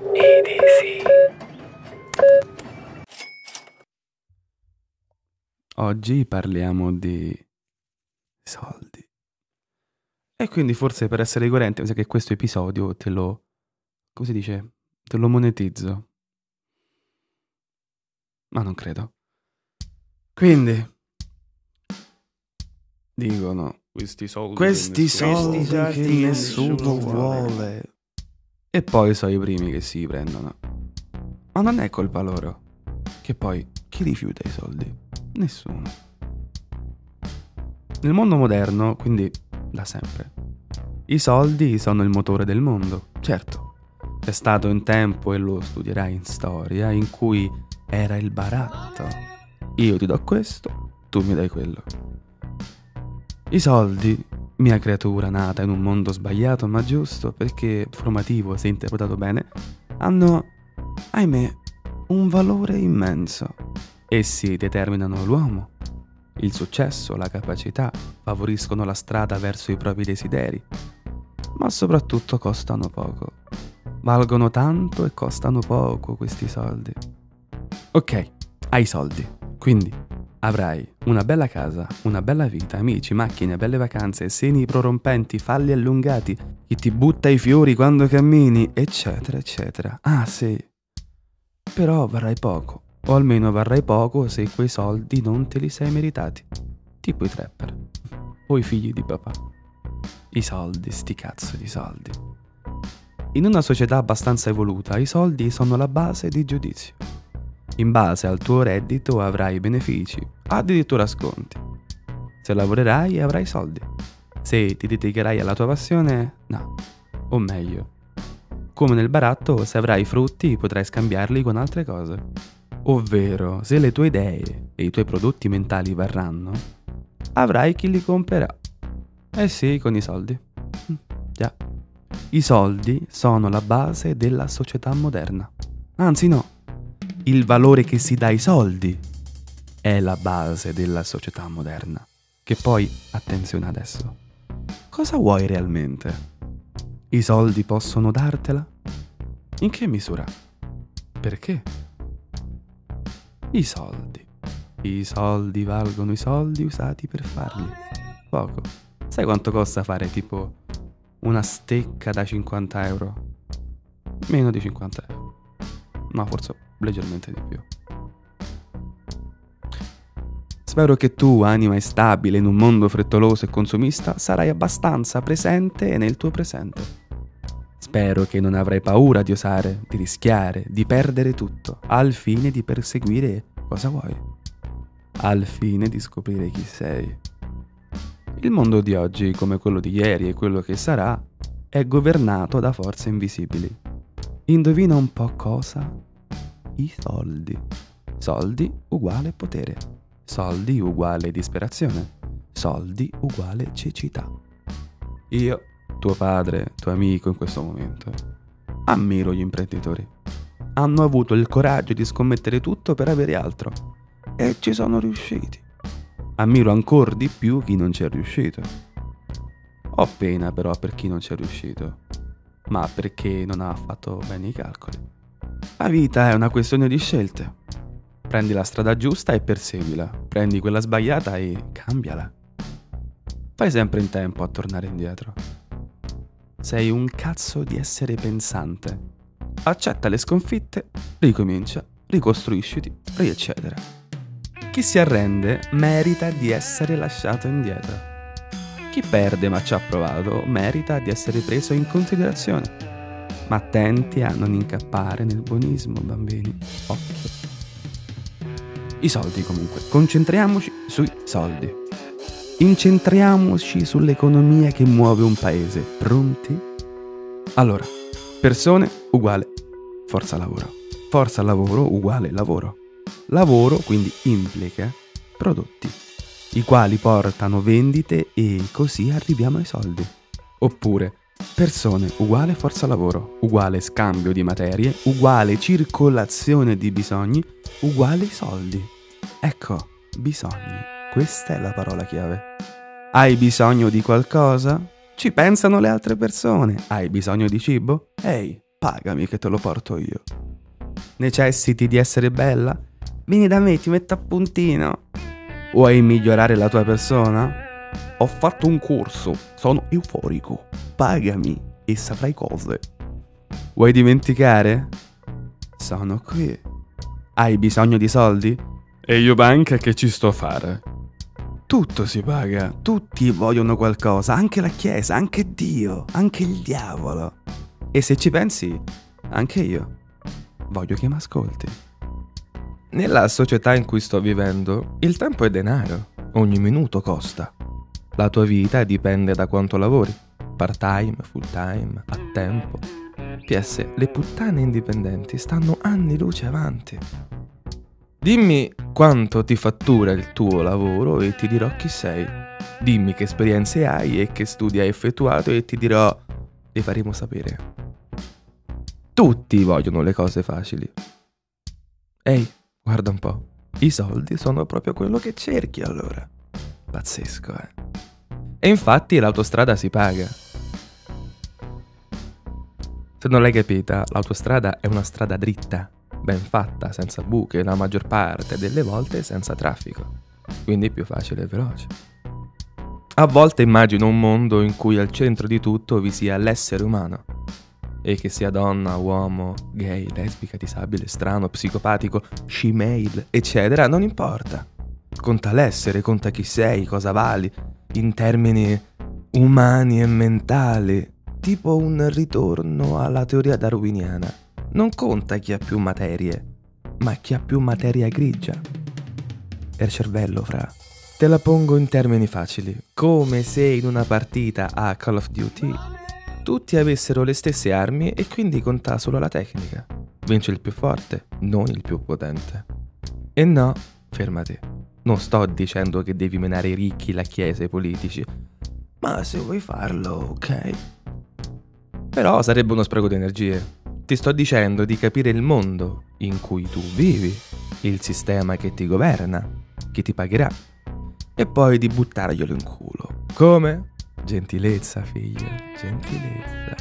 EDC. Oggi parliamo di soldi. E quindi forse per essere coerente, mi sa che questo episodio te lo... come si dice? Te lo monetizzo. Ma non credo. Quindi... Dicono, questi soldi... Questi che nessuno- soldi soldi che nessuno nessuno vuole. E poi sono i primi che si prendono. Ma non è colpa loro. Che poi, chi rifiuta i soldi? Nessuno. Nel mondo moderno, quindi da sempre, i soldi sono il motore del mondo. Certo, c'è stato un tempo, e lo studierai in storia, in cui era il baratto. Io ti do questo, tu mi dai quello. I soldi, mia creatura nata in un mondo sbagliato ma giusto perché formativo se interpretato bene, hanno, ahimè, un valore immenso. Essi determinano l'uomo. Il successo, la capacità favoriscono la strada verso i propri desideri, ma soprattutto costano poco. Valgono tanto e costano poco questi soldi. Ok, hai soldi, quindi avrai una bella casa, una bella vita, amici, macchine, belle vacanze, seni prorompenti, falli allungati, chi ti butta i fiori quando cammini, eccetera, eccetera. Ah sì, però varrai poco, o almeno varrai poco se quei soldi non te li sei meritati, tipo i trapper, o i figli di papà. I soldi, sti cazzo di soldi. In una società abbastanza evoluta, i soldi sono la base di giudizio. In base al tuo reddito avrai benefici, addirittura sconti. Se lavorerai avrai soldi. Se ti dedicherai alla tua passione, no. O meglio, come nel baratto, se avrai frutti potrai scambiarli con altre cose. Ovvero, se le tue idee e i tuoi prodotti mentali varranno, avrai chi li comprerà. Eh sì, con i soldi. Mm, Già. I soldi sono la base della società moderna. Anzi no, il valore che si dà ai soldi è la base della società moderna. Che poi, attenzione adesso, cosa vuoi realmente? I soldi possono dartela? In che misura? Perché? I soldi. I soldi valgono i soldi usati per farli. Poco. Sai quanto costa fare tipo una stecca da 50 euro? Meno di 50 euro. No, forse leggermente di più. Spero che tu, anima instabile in un mondo frettoloso e consumista, sarai abbastanza presente nel tuo presente. Spero che non avrai paura di osare, di rischiare, di perdere tutto, al fine di perseguire cosa vuoi. Al fine di scoprire chi sei. Il mondo di oggi, come quello di ieri e quello che sarà, è governato da forze invisibili. Indovina un po' cosa? I soldi. Soldi uguale potere. Soldi uguale disperazione. Soldi uguale cecità. Io, tuo padre, tuo amico in questo momento, ammiro gli imprenditori. Hanno avuto il coraggio di scommettere tutto per avere altro. E ci sono riusciti. Ammiro ancora di più chi non ci è riuscito. Ho pena però per chi non ci è riuscito, ma perché non ha fatto bene i calcoli. La vita è una questione di scelte. Prendi la strada giusta e perseguila, prendi quella sbagliata e cambiala. Fai sempre in tempo a tornare indietro. Sei un cazzo di essere pensante. Accetta le sconfitte, ricomincia, ricostruisciti, rieccetera. Chi si arrende merita di essere lasciato indietro. Chi perde ma ci ha provato merita di essere preso in considerazione. Ma attenti a non incappare nel buonismo, bambini. Occhio. I soldi comunque. Concentriamoci sui soldi. Incentriamoci sull'economia che muove un paese. Pronti? Allora, persone uguale forza lavoro. Forza lavoro uguale lavoro. Lavoro quindi implica prodotti, i quali portano vendite e così arriviamo ai soldi. Oppure persone uguale forza lavoro, uguale scambio di materie, uguale circolazione di bisogni, uguale soldi. Ecco, bisogni. Questa è la parola chiave. Hai bisogno di qualcosa? Ci pensano le altre persone. Hai bisogno di cibo? Ehi, Pagami che te lo porto io. Necessiti di essere bella? Vieni da me, ti metto a puntino. Vuoi migliorare la tua persona? Ho fatto un corso, sono euforico. Pagami e saprai cose. Vuoi dimenticare? Sono qui. Hai bisogno di soldi? E io banca che ci sto a fare? Tutto si paga, tutti vogliono qualcosa, anche la Chiesa, anche Dio, anche il diavolo. E se ci pensi, anche io. Voglio che mi ascolti. Nella società in cui sto vivendo, il tempo è denaro. Ogni minuto costa. La tua vita dipende da quanto lavori. Part time, full time, a tempo. PS, le puttane indipendenti stanno anni luce avanti. Dimmi quanto ti fattura il tuo lavoro e ti dirò chi sei. Dimmi che esperienze hai e che studi hai effettuato e ti dirò, le faremo sapere. Tutti vogliono le cose facili. Ehi, guarda un po'. I soldi sono proprio quello che cerchi allora. Pazzesco, eh. E infatti l'autostrada si paga. Se non l'hai capita, l'autostrada è una strada dritta, ben fatta, senza buche, la maggior parte delle volte senza traffico. Quindi più facile e veloce. A volte immagino un mondo in cui al centro di tutto vi sia l'essere umano e che sia donna, uomo, gay, lesbica, disabile, strano, psicopatico, shemale, eccetera, non importa. Conta l'essere, conta chi sei, cosa vali, in termini umani e mentali, tipo un ritorno alla teoria darwiniana. Non conta chi ha più materie, ma chi ha più materia grigia. E il cervello, fra. Te la pongo in termini facili, come se in una partita a Call of Duty tutti avessero le stesse armi e quindi conta solo la tecnica. Vince il più forte, non il più potente. E no, fermati. Non sto dicendo che devi menare i ricchi, la chiesa e i politici. Ma se vuoi farlo, ok. Però sarebbe uno spreco di energie. Ti sto dicendo di capire il mondo in cui tu vivi, il sistema che ti governa, che ti pagherà, e poi di buttarglielo in culo. Come? Gentilezza, figlia, gentilezza.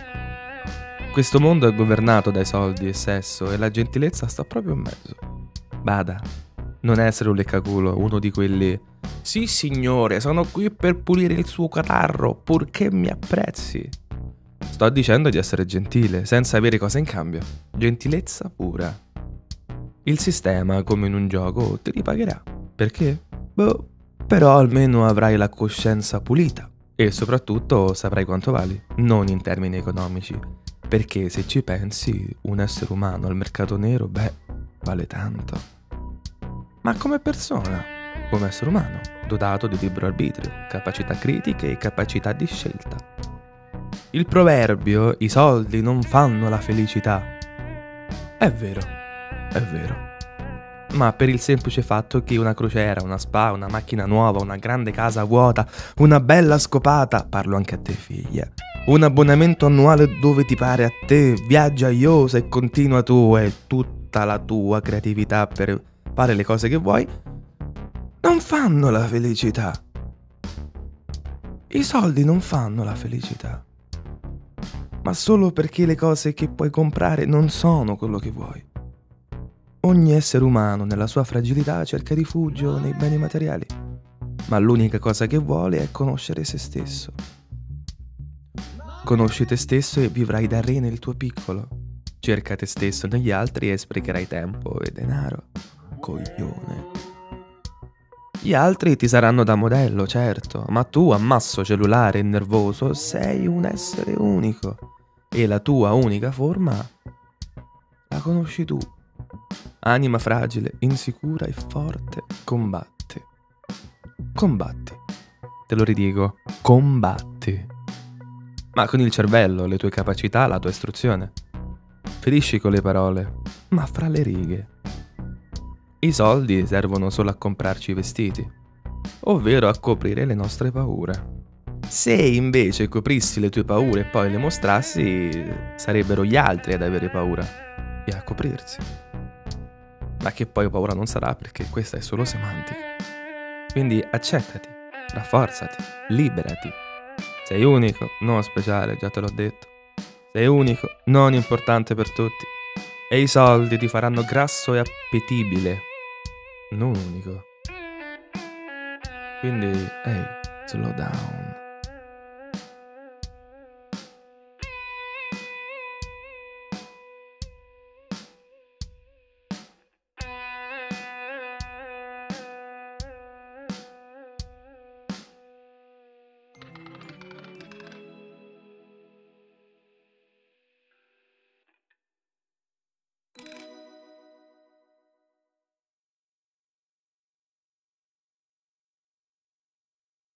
Questo mondo è governato dai soldi e sesso e la gentilezza sta proprio in mezzo. Bada, non essere un leccaculo, uno di quelli Sì signore, sono qui per pulire il suo catarro, purché mi apprezzi. Sto dicendo di essere gentile, senza avere cosa in cambio. Gentilezza pura. Il sistema, come in un gioco, ti ripagherà. Perché? Boh, però almeno avrai la coscienza pulita. E soprattutto saprai quanto vali, non in termini economici, perché se ci pensi, un essere umano al mercato nero, beh, vale tanto. Ma come persona, come essere umano, dotato di libero arbitrio, capacità critiche e capacità di scelta. Il proverbio, i soldi non fanno la felicità. È vero, è vero ma per il semplice fatto che una crociera, una spa, una macchina nuova, una grande casa vuota, una bella scopata, parlo anche a te figlia, un abbonamento annuale dove ti pare a te, viaggia iosa e continua tu e tutta la tua creatività per fare le cose che vuoi, non fanno la felicità. I soldi non fanno la felicità. Ma solo perché le cose che puoi comprare non sono quello che vuoi. Ogni essere umano nella sua fragilità cerca rifugio nei beni materiali, ma l'unica cosa che vuole è conoscere se stesso. Conosci te stesso e vivrai da re nel tuo piccolo. Cerca te stesso negli altri e sprecherai tempo e denaro. Coglione. Gli altri ti saranno da modello, certo, ma tu, ammasso cellulare e nervoso, sei un essere unico. E la tua unica forma la conosci tu. Anima fragile, insicura e forte, combatti. Combatti. Te lo ridico, combatti. Ma con il cervello, le tue capacità, la tua istruzione. Ferisci con le parole, ma fra le righe. I soldi servono solo a comprarci i vestiti, ovvero a coprire le nostre paure. Se invece coprissi le tue paure e poi le mostrassi, sarebbero gli altri ad avere paura e a coprirsi ma che poi paura non sarà perché questa è solo semantica. Quindi accettati, rafforzati, liberati. Sei unico, non speciale, già te l'ho detto. Sei unico, non importante per tutti. E i soldi ti faranno grasso e appetibile, non unico. Quindi, hey, slow down.